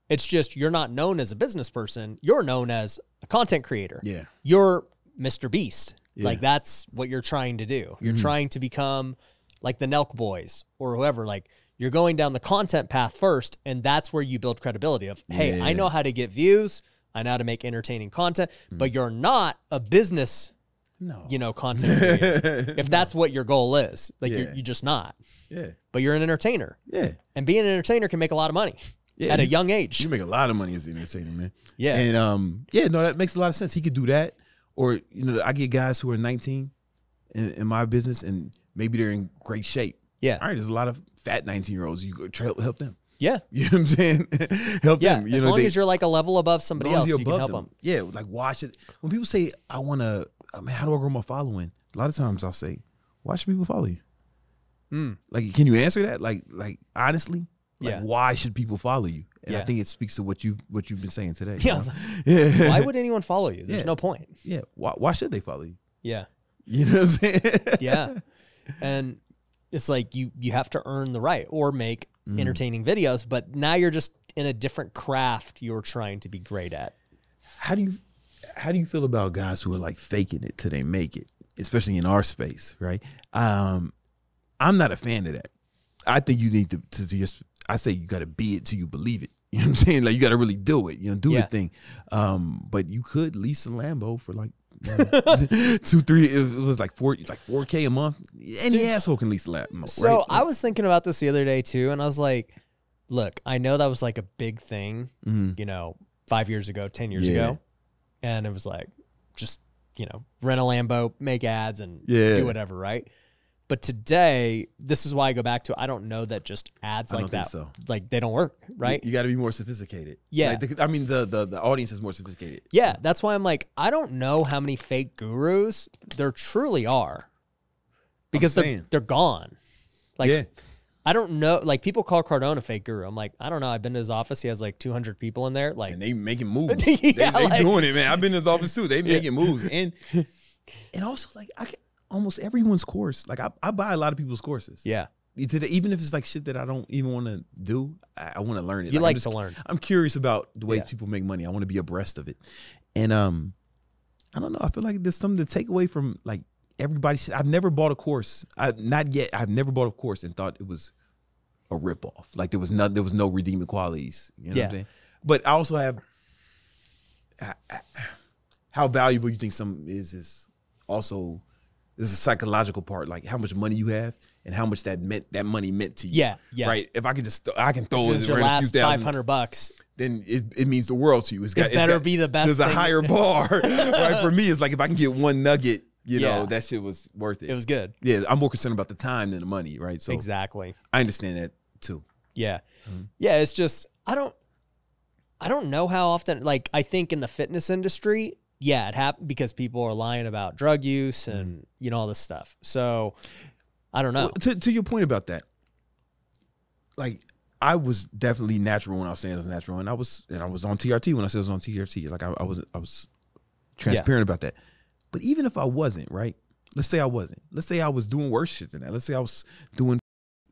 It's just you're not known as a business person, you're known as a content creator.
Yeah.
You're Mr. Beast.
Yeah.
Like that's what you're trying to do. You're mm-hmm. trying to become like the Nelk boys or whoever. Like you're going down the content path first, and that's where you build credibility of, hey, I know how to get views, I know how to make entertaining content, but mm. you're not a business,
No.
you know, content creator. (laughs) if that's what your goal is. Like
Yeah.
you're, you're just not.
Yeah.
But you're an entertainer.
Yeah.
And being an entertainer can make a lot of money
Yeah,
at a young age.
You make a lot of money as an entertainer, man.
Yeah.
And um, yeah, no, that makes a lot of sense. He could do that. Or, you know, I get guys who are 19 in, in my business and maybe they're in great shape.
Yeah.
All right, there's a lot of fat 19 year olds. You go try, help them.
yeah. (laughs)
You know what I'm saying? (laughs) help
Yeah.
them. You
as
know,
long
they,
as you're like a level above somebody else, you
you're
can
above
help them.
Yeah, like watch it. When people say, I want to, I mean, how do I grow my following? A lot of times I'll say, why should people follow you?
Mm.
Like, can you answer that? Like, like honestly, like,
Yeah.
why should people follow you? And I think it speaks to what you what you've been saying today.
Yeah,
you
was
know?
like. (laughs) Why would anyone follow you? There's
Yeah.
no point.
yeah. Why, why should they follow you?
Yeah.
You know what I'm saying? (laughs)
Yeah. and it's like you you have to earn the right or make
Mm.
entertaining videos, but now you're just in a different craft you're trying to be great at.
how do you how do you feel about guys who are like faking it till they make it, especially in our space, right? Um, I'm not a fan of that. I think you need to, to, to just I say you got to be it till you believe it. (laughs) You know what I'm saying? Like you got to really do it. You know, do
Yeah.
the thing. Um, but you could lease a Lambo for like (laughs) two, three. It was like four, like four k a month. Any
Dude,
asshole can lease a Lambo.
So
right?
I was thinking about this the other day too, and I was like, look, I know that was like a big thing,
Mhm.
you know, five years ago, ten years
Yeah.
ago. And it was like just, you know, rent a Lambo, make ads and
Yeah.
do whatever, right? But today, this is why I go back to I don't know that just ads like that
so.
like they don't work, right?
You, got to be more sophisticated.
Yeah.
Like, the- I mean the, the the audience is more sophisticated.
Yeah, that's why I'm like, I don't know how many fake gurus there truly are. Because they're they're gone. Like
yeah.
I don't know like people call Cardone a fake guru. I'm like, I don't know. I've been to his office. He has like 200 people in there. Like
and they making moves.
Yeah, (laughs)
they they
like-
doing it, man. I've been in his office too. They (laughs) making moves, and and also like I can, almost everyone's course. Like I, I buy a lot of people's courses.
yeah.
Even if it's like shit that I don't even want to do, I, I want to learn it.
You
I'm
like
just-
to learn.
I'm curious about the way
Yeah.
people make money. I want to be abreast of it, and um, I don't know. I feel like there's something to take away from like everybody. Should, I've never bought a course. I not yet. I've never bought a course and thought it was a ripoff. Like there was no there was no redeeming qualities. You know what
Yeah.
I'm saying? But I also have how valuable you think some is is also there's a psychological part, like how much money you have and how much that meant that money meant to you.
Yeah, yeah.
Right. If I could just I can throw it
your last 500 bucks.
then it, it means the world to you. It's got, it's
better
got-
be the best
There's a higher (laughs) bar, right? For me, it's like if I can get one nugget, you know,
Yeah.
that shit was worth it.
It was good.
yeah, I'm more concerned about the time than the money, right? So
Exactly.
I understand that too.
Yeah.
Mm-hmm.
Yeah, it's just I don't I don't know how often like I think in the fitness industry, yeah, it happened because people are lying about drug use and you know all this stuff. So I don't know.
Well, to to your point about that, like I was definitely natural when I was saying I was natural, and I was and I was on TRT when I said I was on TRT. Like I, I was I was transparent about that. But even if I wasn't, right? Let's say I wasn't. Let's say I was doing worse shit than that. Let's say I was doing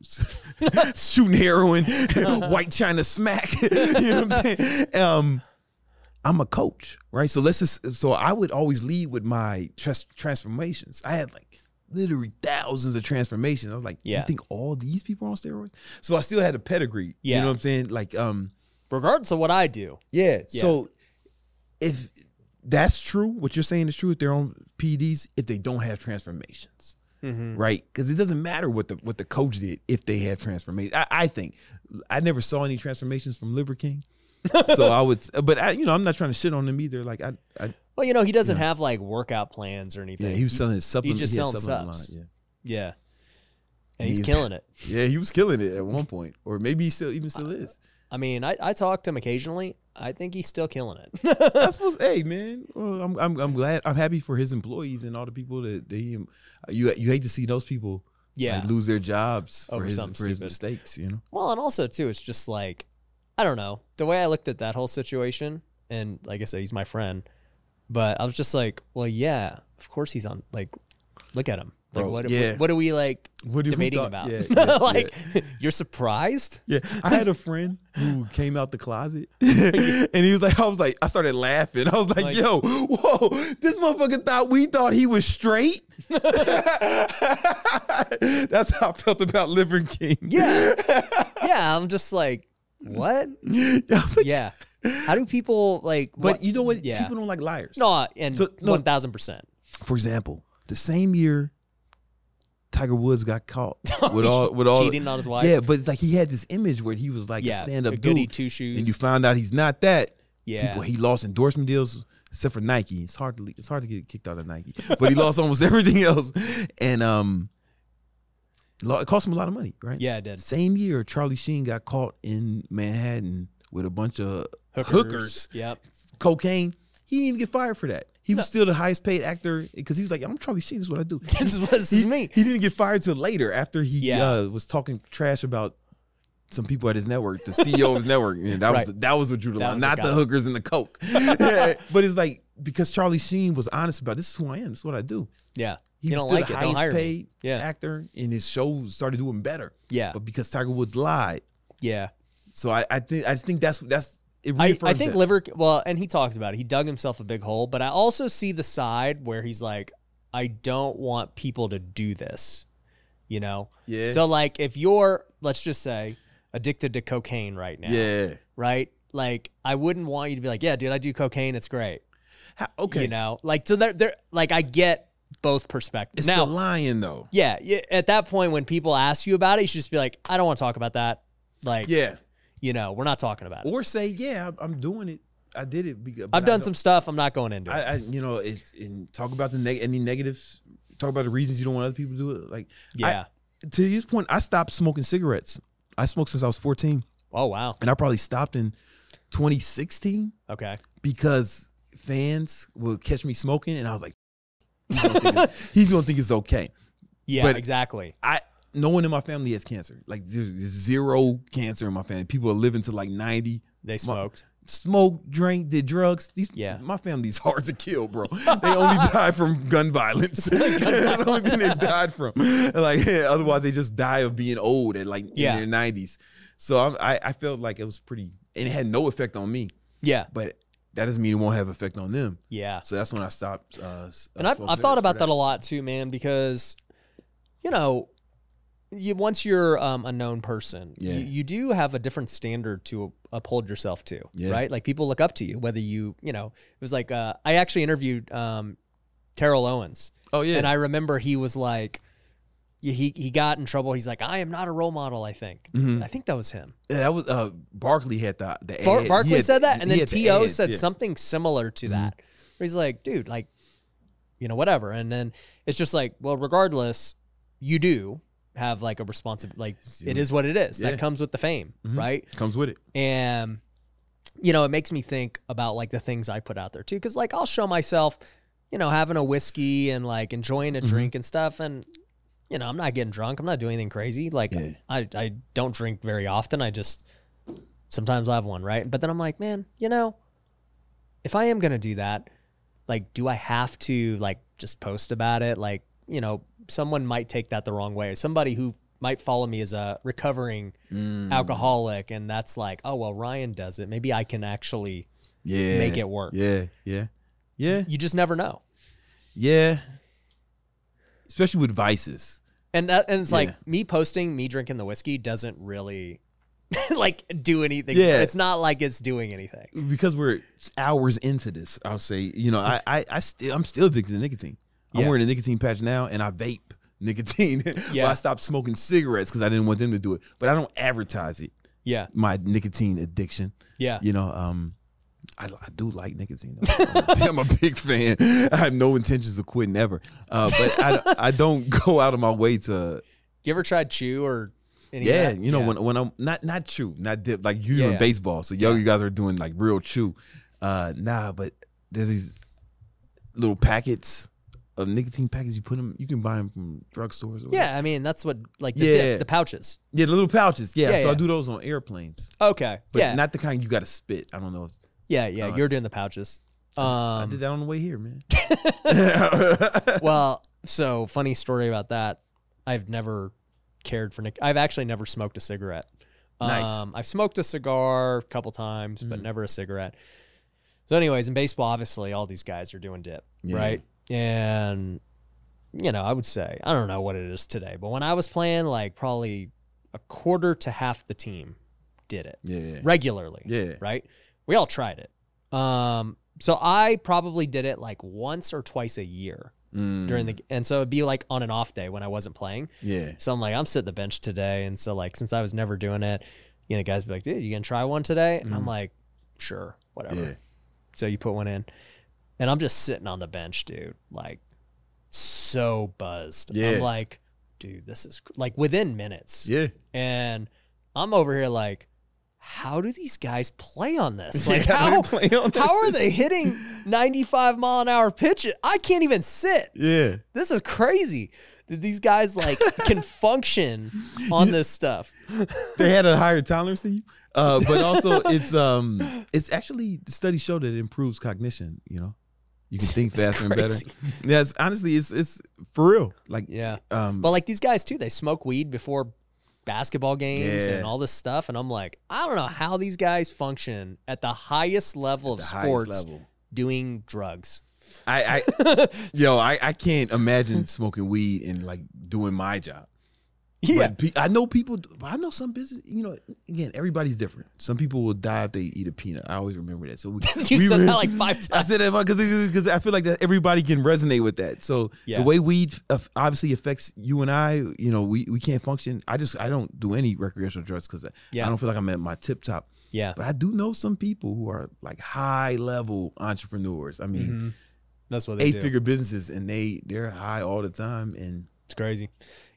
(laughs) shooting heroin, (laughs) (laughs) white China smack. you know what I'm saying? Um, I'm a coach, right? So let's just so I would always lead with my trans- transformations. I had like literally thousands of transformations. I was like,
Yeah.
you think all these people are on steroids? So I still had a pedigree.
Yeah.
You know what I'm saying? Like, um,
Regardless of what I do.
yeah.
Yeah.
So if that's true, what you're saying is true, if they're on PEDs, if they don't have transformations. right? Because it doesn't matter what the what the coach did if they have transformation. I, I think I never saw any transformations from Liver King, so I would. But I, you know, I'm not trying to shit on them either. Like I, I
Well, you know, he doesn't have like workout plans or anything.
yeah, he was selling his supplement.
just
he
selling subs.
line,
Yeah. And he's
He's-
killing it.
yeah, (laughs) yeah, he was killing it at one point, or maybe he still even still is.
I mean, I, I talk to him occasionally. I think he's still killing it. (laughs)
That's supposed. (laughs) Hey, man, well, I'm, I'm I'm glad. I'm happy for his employees and all the people that they. You you hate to see those people
yeah.
like, lose their jobs for
Over
his for his mistakes. You know.
Well, and also too, it's just like I don't know the way I looked at that whole situation, and like I said, he's my friend, but I was just like, well, yeah, of course he's on. Like, look at him. Like,
Bro,
what,
yeah.
what? What are we like
What
debating
thought-
about? (laughs)
yeah, yeah,
like, you're surprised?
Yeah, I had a friend who came out the closet, (laughs) and he was like, I was like, I started laughing. I was like,
Like-
Yo, whoa, this motherfucker thought we thought he was straight. (laughs) That's how I felt about Liver King.
Yeah, yeah. I'm just like, what? (laughs)
I was like,
Yeah. How do people like?
but
what-
you know what?
Yeah.
People don't like liars.
No, and
So, no.
one thousand percent.
For example, the same year Tiger Woods got caught (laughs) with all with all
Cheating on his wife?
Yeah, but like he had this image where he was like
Yeah,
a stand up
a goody
dude,
two shoes.
and you found out he's not that.
Yeah.
people, he lost endorsement deals except for Nike. It's hard to it's hard to get kicked out of Nike, but he lost (laughs) almost everything else, and um, lo- it cost him a lot of money, right?
Yeah, it did.
Same year, Charlie Sheen got caught in Manhattan with a bunch of
Hookers.
hookers
Yep.
cocaine. He didn't even get fired for that. He was still the highest paid actor because he was like, "I'm Charlie Sheen. This is what I do." (laughs)
This is what this
he,
is me.
He didn't get fired till later after he
Yeah.
uh, was talking trash about some people at his network, the CEO of his network. And that
Right.
was that was what drew the line, not the hookers and the coke. (laughs) (laughs) but it's like because Charlie Sheen was honest about this is who I am. This is what I do.
Yeah.
He
you
was still
like
the
it.
Highest paid
Yeah.
actor, and his show started doing better.
Yeah.
But because Tiger Woods lied,
Yeah.
so I, I think I just think that's that's it.
I, I think
that.
liver well, and he talks about it. He dug himself a big hole, but I also see the side where he's like, I don't want people to do this. You know?
Yeah.
So like if you're, let's just say, addicted to cocaine right now.
yeah.
Right? Like I wouldn't want you to be like, Yeah, dude, I do cocaine, it's great.
How, okay,
You know? Like so they're they're like I get both perspectives.
it's
now
the lying though.
yeah, yeah, at that point when people ask you about it, you should just be like, I don't want to talk about that. Like
Yeah.
you know, we're not talking about it.
Or say, yeah, I'm- doing it. I did it. because-
I've done some stuff. I'm not going into it.
I, I you know, it's and talk about the neg- any negatives. Talk about the reasons you don't want other people to do it. Like, I-
Yeah.
to his point, I stopped smoking cigarettes. I smoked since I was 14,
oh wow.
and I probably stopped in 2016
Okay.
because fans would catch me smoking, and I was like, he's gonna think it's, (laughs) he's gonna think it's okay.
Yeah,
But-
exactly.
I no one in my family has cancer. Like there's zero cancer in my family. People are living to like 90.
They smoked.
Smoked, drank, did drugs. These
Yeah.
my family's (laughs) hard to kill, bro. they only (laughs) die from gun violence. (laughs) That's the only thing they've died from. Like yeah, otherwise, they just die of being old at like
Yeah.
in their nineties. So I'm, I I felt like it was pretty, and it had no effect on me.
Yeah.
But that doesn't mean it won't have effect on them.
Yeah.
So that's when I stopped. Uh,
And I've, I've thought about
for
that a lot too, man, because, you know, you, once you're um, a known person,
Yeah.
you, you do have a different standard to uphold yourself to,
Yeah.
right? Like people look up to you, whether you, you know, it was like, uh, I actually interviewed um, Terrell Owens.
Oh yeah.
And I remember he was like, he, he got in trouble. He's like, I am not a role model, I think.
Mm-hmm.
I think that was him.
Yeah, that was uh Barkley had the the
Bar-
ad.
Barkley
had
said that, and then
had the
T.O. said
yeah.
something similar to that. Where he's like, dude, like, you know, whatever. And then it's just like, well, regardless, you do have like a responsibility. Like, it is what it is.
Yeah.
That comes with the fame, right?
comes with it.
And, you know, it makes me think about like the things I put out there too. Cause like I'll show myself, you know, having a whiskey and like enjoying a
Mm-hmm.
drink and stuff. And, you know, I'm not getting drunk. I'm not doing anything crazy. Like,
Yeah.
I, I don't drink very often. I just, sometimes I have one, right? But then I'm like, man, you know, if I am gonna do that, like, do I have to like just post about it? Like, you know, someone might take that the wrong way. Somebody who might follow me as a recovering
Mm.
alcoholic, and that's like, oh well, Ryan does it. Maybe I can actually.
Yeah.
Make it work.
Yeah. Yeah. Yeah.
You just never know.
Yeah. Especially with vices.
And that, and it's like me posting me drinking the whiskey doesn't really (laughs) like do anything.
Yeah.
It's not like it's doing anything.
Because we're hours into this, I'll say, you know, I I, I still I'm still addicted to nicotine. I'm
Yeah.
wearing a nicotine patch now and I vape nicotine. (laughs)
Yeah.
I stopped smoking cigarettes because I didn't want them to do it. But I don't advertise it.
Yeah.
My nicotine addiction.
Yeah.
You know, um, I, I do like nicotine. Though. I'm, a big fan. I have no intentions of quitting ever. Uh, but I, I don't (laughs) go out of my way to
You ever tried chew or any of
yeah, you know
Yeah.
when when I'm not not chew, not dip like you're
Yeah,
doing
yeah.
baseball. So yo, you guys are doing like real chew. Uh, nah, but there's these little packets of nicotine packets. You put them, you can buy them from drugstores. Or whatever.
Yeah, I mean that's what like the
Yeah.
dip, the pouches.
yeah, the little pouches. Yeah,
Yeah,
so I do those on airplanes,
Okay.
but
yeah.
not the kind you got to spit. I don't know.
yeah, yeah. You're doing the pouches. Um,
I did that on the way here, man. (laughs) (laughs)
well, so funny story about that. I've never cared for Nick. I've actually never smoked a cigarette.
Nice.
Um, I've smoked a cigar a couple times, but
Mhm.
never a cigarette. So, anyways, in baseball, obviously, all these guys are doing dip,
Yeah.
right? And you know, I would say I don't know what it is today, but when I was playing, like probably a quarter to half the team did it
yeah,
regularly
yeah.
right? We all tried it. Um, so I probably did it like once or twice a year
Mm,
during the, and so it'd be like on an off day when I wasn't playing.
yeah.
So I'm like, I'm sitting the bench today, and so like since I was never doing it, you know, guys be like, dude, you gonna try one today? And I'm
Mhm.
like, sure, whatever.
Yeah.
So you put one in, and I'm just sitting on the bench, dude, like so buzzed.
Yeah.
I'm like, dude, this is cr- like within minutes.
Yeah.
And I'm over here like, how do these guys play on this? (laughs) Like
Yeah,
how
play on this
how are they hitting 95 mile an hour pitch? I can't even sit.
Yeah.
This is crazy. That these guys like can (laughs) function on this stuff. (laughs)
they had a higher tolerance than you. Uh, but also it's um it's actually the studies show that it improves cognition, you know. You can think (laughs) faster and better. (laughs) Yes, honestly, it's it's for real. Like
Yeah.
um
But like these guys too, they smoke weed before basketball games
Yeah.
and all this stuff. And I'm like, I don't know how these guys function at the highest level of sports
level.
doing drugs.
I, I (laughs) yo, I, I can't imagine smoking weed and like doing my job.
Yeah.
Pe- I know people. I know some business. You know, again, everybody's different. Some people will die if they eat a peanut. I always remember that. So we, (laughs)
You
we
said that like five times.
I said that because because I feel like that everybody can resonate with that. So
Yeah.
the way weed obviously affects you and I, you know, we, we can't function. I just I don't do any recreational drugs because
Yeah.
I don't feel like I'm at my tip top.
Yeah.
But I do know some people who are like high level entrepreneurs. I mean,
Mhm. That's what they
eight
do.
figure businesses, and they they're high all the time. And
It's crazy.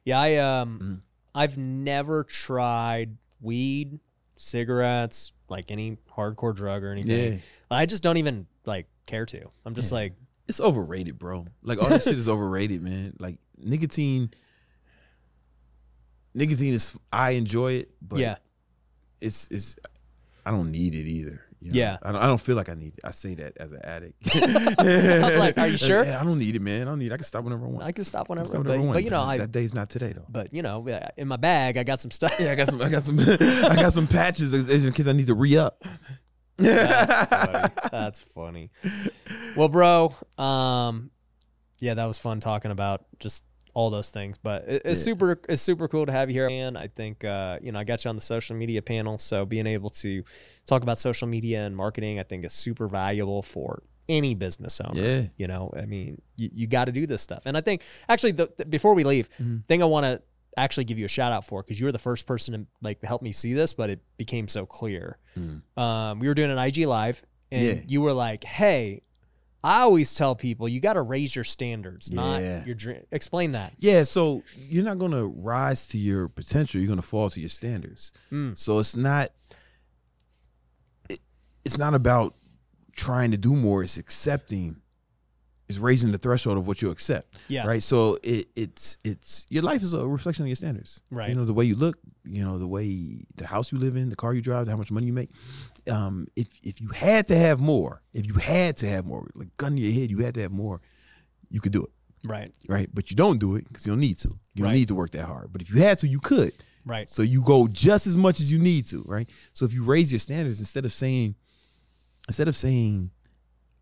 Yeah, I um
Mhm.
I've never tried weed, cigarettes, like any hardcore drug or anything.
yeah,
I just don't even like care to. I'm just
Yeah.
like
it's overrated, bro. Like all this shit is overrated, man. Like nicotine. Nicotine is I enjoy it, but
yeah.
it's it's I don't need it either. You know?
Yeah.
I don't, I don't feel like I need it. I say that as an addict. (laughs)
I was like, are you (laughs) sure?
Yeah, I don't need it, man. I don't need. it. I can stop whenever I want.
I can stop
I can
whenever, but,
I want.
but you know, I
that day's not today though.
but you know, in my bag I got some stuff.
Yeah, I got some. I got some. (laughs) I got some patches in case I need to re up.
That's funny. That's funny. Well, bro, um, yeah, that was fun talking about just all those things. But it, it's
Yeah.
super, it's super cool to have you here. And I think, uh, you know, I got you on the social media panel, so being able to talk about social media and marketing, I think, is super valuable for any business owner.
Yeah.
You know, I mean, you, you got to do this stuff. And I think actually, the, the- before we leave,
Mhm.
thing I want to actually give you a shout out for because you were the first person to like help me see this, but it became so clear.
Mm.
Um, we were doing an IG live, and
Yeah.
you were like, "Hey, I always tell people you got to raise your standards, not
Yeah.
your dream." Explain that.
Yeah, so you're not gonna rise to your potential. You're gonna fall to your standards.
Mm.
So it's not. It, it's not about trying to do more. It's accepting. It's raising the threshold of what you accept.
Yeah.
Right. So it, it's it's your life is a reflection of your standards.
Right.
You know the way you look. You know the way the house you live in, the car you drive, how much money you make. Um, if if you had to have more, if you had to have more, like gun to your head, you had to have more, you could do it
Right.
right? But you don't do it because you don't need to. You don't need to work that hard. But if you had to, you could.
Right.
So you go just as much as you need to, right? So if you raise your standards instead of saying, instead of saying,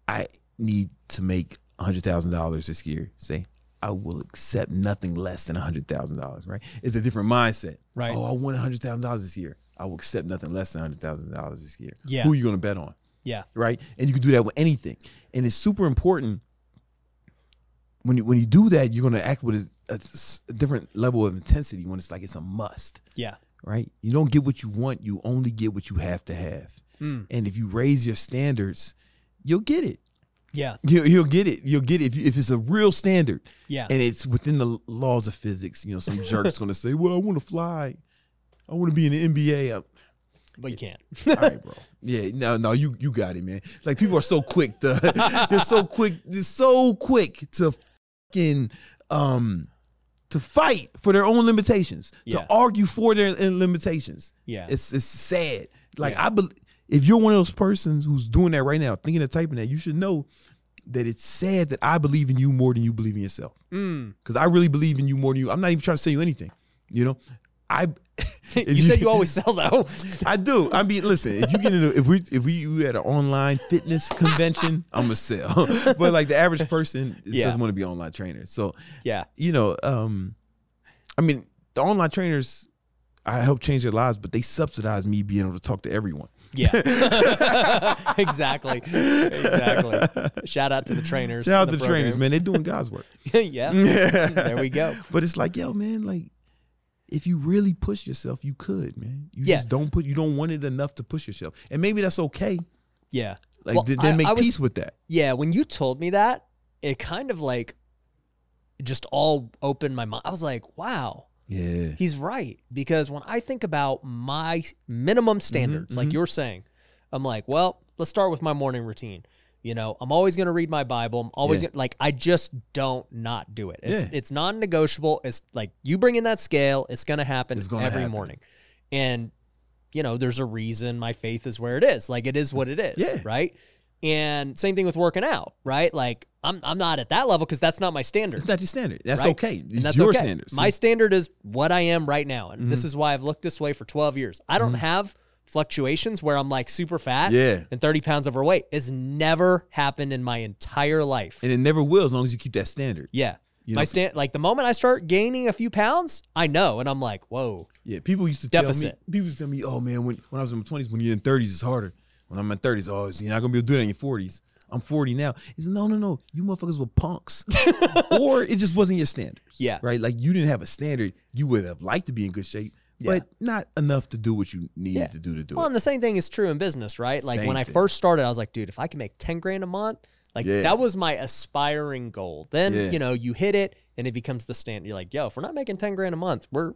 I need to make hundred thousand dollars this year, say I will accept nothing less than hundred thousand dollars, right? It's a different mindset.
Right.
Oh, I want hundred thousand dollars this year. I will accept nothing less than hundred thousand dollars this year.
Yeah.
Who are you gonna bet on?
Yeah.
right? And you can do that with anything. And it's super important when you when you do that, you're gonna act with a different level of intensity when it's like it's a must,
Yeah.
right? You don't get what you want, you only get what you have to have.
Mm.
And if you raise your standards, you'll get it.
Yeah.
You, you'll get it. You'll get it if, you, if it's a real standard
Yeah.
and it's within the laws of physics. You know, some jerk's (laughs) gonna say, "Well, I want to fly. I want to be in the NBA." I'm-
but you can't. (laughs)
all right, bro. Yeah, no, no, you you got it, man. It's like people are so quick to (laughs) they're so quick, they're so quick to fucking um to fight for their own limitations,
Yeah.
to argue for their uh, limitations.
Yeah.
It's it's sad. Like
Yeah.
I bel if you're one of those persons who's doing that right now, thinking of typing that, you should know that it's sad that I believe in you more than you believe in yourself.
Mm.
Because I really believe in you more than you. I'm not even trying to say you anything. You know, I. (laughs) if
you, said you always (laughs) sell though.
I do. I mean, listen. If you get into if we if we you at an online fitness (laughs) convention, I'm gonna sell. but like the average person
Yeah.
doesn't want to be an online trainer. So
yeah.
you know, um, I mean, the online trainers, I help change their lives, but they subsidize me being able to talk to everyone.
Yeah. (laughs) (laughs) exactly. Exactly. Shout out to the trainers.
Shout out to
the
the trainers, man. They're doing God's work. (laughs)
yeah. There we go.
But it's like, yo, man, like if you really push yourself, you could, man. You
Yeah.
just don't put you don't want it enough to push yourself. And maybe that's okay.
Yeah.
Like
Well,
then
I-
make
I was-
peace with that.
Yeah, when you told me that, it kind of like just all opened my mind. I was like, wow,
Yeah.
he's right. Because when I think about my minimum standards,
Mm-hmm,
like you're saying, I'm like, well, let's start with my morning routine. You know, I'm always going to read my Bible. I'm always
Yeah.
gonna, like, I just don't not do it. It's
Yeah.
it's non negotiable. It's like you bring in that scale, it's going to happen every
happen.
morning. And, you know, there's a reason my faith is where it is. Like, it is what it is.
Yeah.
Right. And same thing with working out, right? Like, I'm, I'm not at that level because that's not my standard.
It's not your standard. That's
right?
okay. It's
and that's
your
okay.
standard.
My standard is what I am right now, and
Mm-hmm.
this is why I've looked this way for 12 years. I don't have fluctuations where I'm like super fat
Yeah.
and 30 pounds overweight. It's never happened in my entire life.
and it never will as long as you keep that standard.
yeah.
You
my stand like the moment I start gaining a few pounds, I know, and I'm like, whoa,
Yeah, people used to tell me. People used to tell me, "Oh man, when when I was in my twenties, when you're in thirties, it's harder. When I'm in thirties, oh, you're not gonna be able to do that in your forties. I'm 40 now. Said, no, no, no. You motherfuckers were punks, (laughs) or it just wasn't your standards.
Yeah.
right. Like you didn't have a standard. You would have liked to be in good shape,
Yeah.
but not enough to do what you needed
Yeah.
to do to do
Well,
it.
Well, and the same thing is true in business, right? Like
Same
when I
thing.
first started, I was like, dude, if I can make 10 grand a month, like
Yeah.
that was my aspiring goal. Then, you know, you hit it and it becomes the standard. You're like, yo, if we're not making 10 grand a month, we're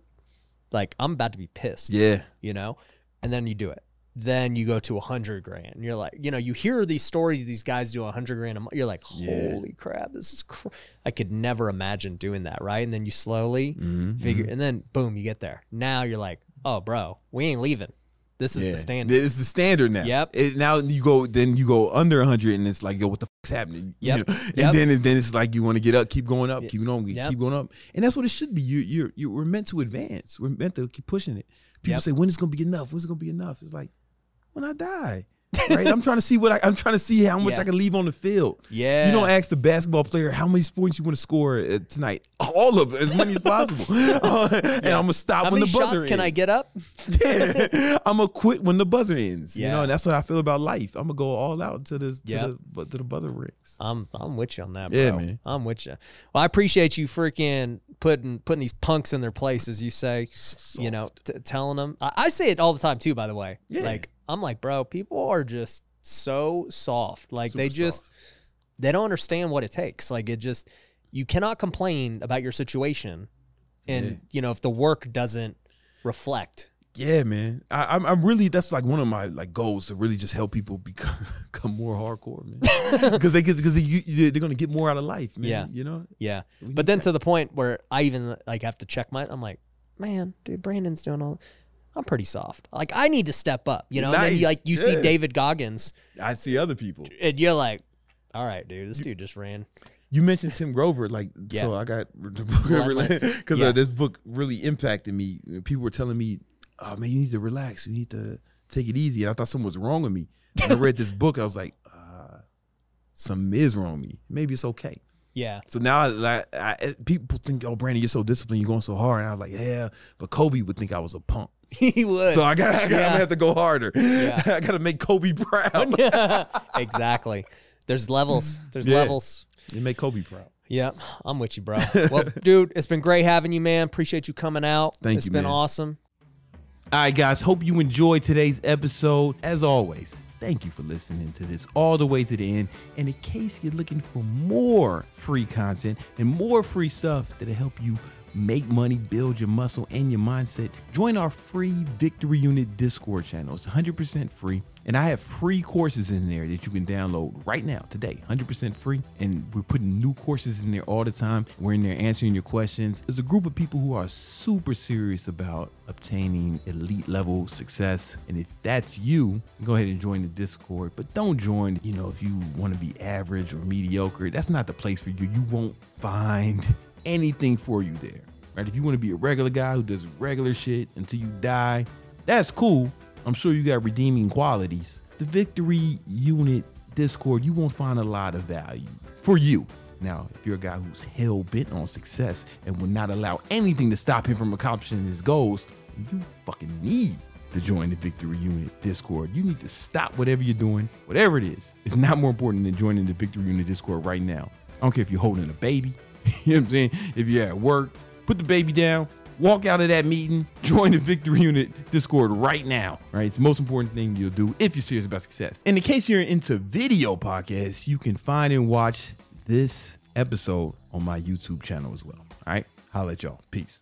like, I'm about to be pissed,
Yeah,
you know? And then you do it. Then you go to a 100 grand. You're like, you know, you hear these stories, these guys do a 100 grand a month. You're like,
Yeah.
holy crap, this is, cr- I could never imagine doing that, right? And then you slowly
Mm-hmm,
figure, and then boom, you get there. Now you're like, oh, bro, we ain't leaving. This is
yeah.
the standard.
It's the standard now.
Yep.
It, now you go, then you go under a 100, and it's like, yo, what the fuck's happening? You
Yep.
know?
Yep.
And then, it- then it's like you want to get up, keep going up, keep going,
Yep.
keep going up, and that's what it should be. You, you're, you we're meant to advance. We're meant to keep pushing it. People
Yep.
say, when is it gonna be enough? When's it gonna be enough? It's like when I die. Right, I'm trying to see what I, I'm trying to see how much
Yeah.
I can leave on the field.
Yeah.
You don't ask the basketball player how many points you want to score uh, tonight. All of it, as many as possible. (laughs) Uh, and I'm gonna stop
How
when the buzzer
shots can I get up? (laughs)
Yeah. I'm gonna quit when the buzzer ends. You
Yeah.
know, and that's what I feel about life. I'm gonna go all out to this to the to the buzzer rings.
I'm I'm with you on that, bro.
Yeah, man.
I'm with you. Well, I appreciate you freaking putting putting these punks in their place, as you say. You know, t- telling them. I, I say it all the time too. By the way,
Yeah.
like I'm like, bro, people are just so soft. Like they
Super
just they don't understand what it takes. Like it just you cannot complain about your situation, and
Yeah.
you know if the work doesn't reflect.
Yeah, man. I, I'm I'm really that's like one of my like goals to really just help people (laughs) become, become more hardcore, man. (laughs) Because they get because they, you- they're gonna get more out of life, man.
Yeah.
You know.
Yeah.
We
But then
that.
to the point where I even like have to check my I'm like, man, dude, Brandon's doing all I'm pretty soft. Like I need to step up, you know? And then you, like you see David Goggins
I see other people.
and you're like, all right, dude, this dude just ran.
You mentioned Tim Grover, like
Yeah.
so. I got (laughs)
Bloodline.
because
Yeah.
uh, this book really impacted me. People were telling me, "Oh man, you need to relax. You need to take it easy." And I thought something was wrong with me. And I read this book. I was like, uh, "Something is wrong with me. Maybe it's okay."
Yeah.
So now, like, I, people think, "Oh, Brandon, you're so disciplined. You're going so hard." And I was like, "Yeah," but Kobe would think I was a punk. (laughs)
he would.
So I got, I got, I'm
Yeah.
gonna have to go harder.
Yeah. (laughs)
I got to make Kobe proud. (laughs)
exactly. There's levels. There's
Yeah.
levels.
You make Kobe proud.
Yep, I'm with you, bro. well, dude, it's been great having you, man. Appreciate you coming out.
Thank
It's
you, It's
been
man.
awesome.
All right, guys. Hope you enjoyed today's episode. As always, thank you for listening to this all the way to the end. And in case you're looking for more free content and more free stuff that'll help you make money, build your muscle and your mindset, join our free Victory Unit Discord channel. It's 100% free. And I have free courses in there that you can download right now, today, 100% free. And we're putting new courses in there all the time. We're in there answering your questions. There's a group of people who are super serious about obtaining elite level success. And if that's you, go ahead and join the Discord. But don't join, you know, if you want to be average or mediocre, that's not the place for you. You won't find anything for you there. Right? If you want to be a regular guy who does regular shit until you die, that's cool. I'm sure you got redeeming qualities. The Victory Unit Discord, you won't find a lot of value for you. Now, if you're a guy who's hell bent on success and will not allow anything to stop him from accomplishing his goals, you fucking need to join the Victory Unit Discord. You need to stop whatever you're doing, whatever it is. It's not more important than joining the Victory Unit Discord right now. I don't care if you're holding a baby, (laughs) you know what I'm saying? If you're at work, put the baby down, walk out of that meeting, (laughs) join the Victory Unit Discord right now. Right? It's the most important thing you'll do if you're serious about success. And in case you're into video podcasts, you can find and watch this episode on my YouTube channel as well. All right. Holla at y'all. Peace.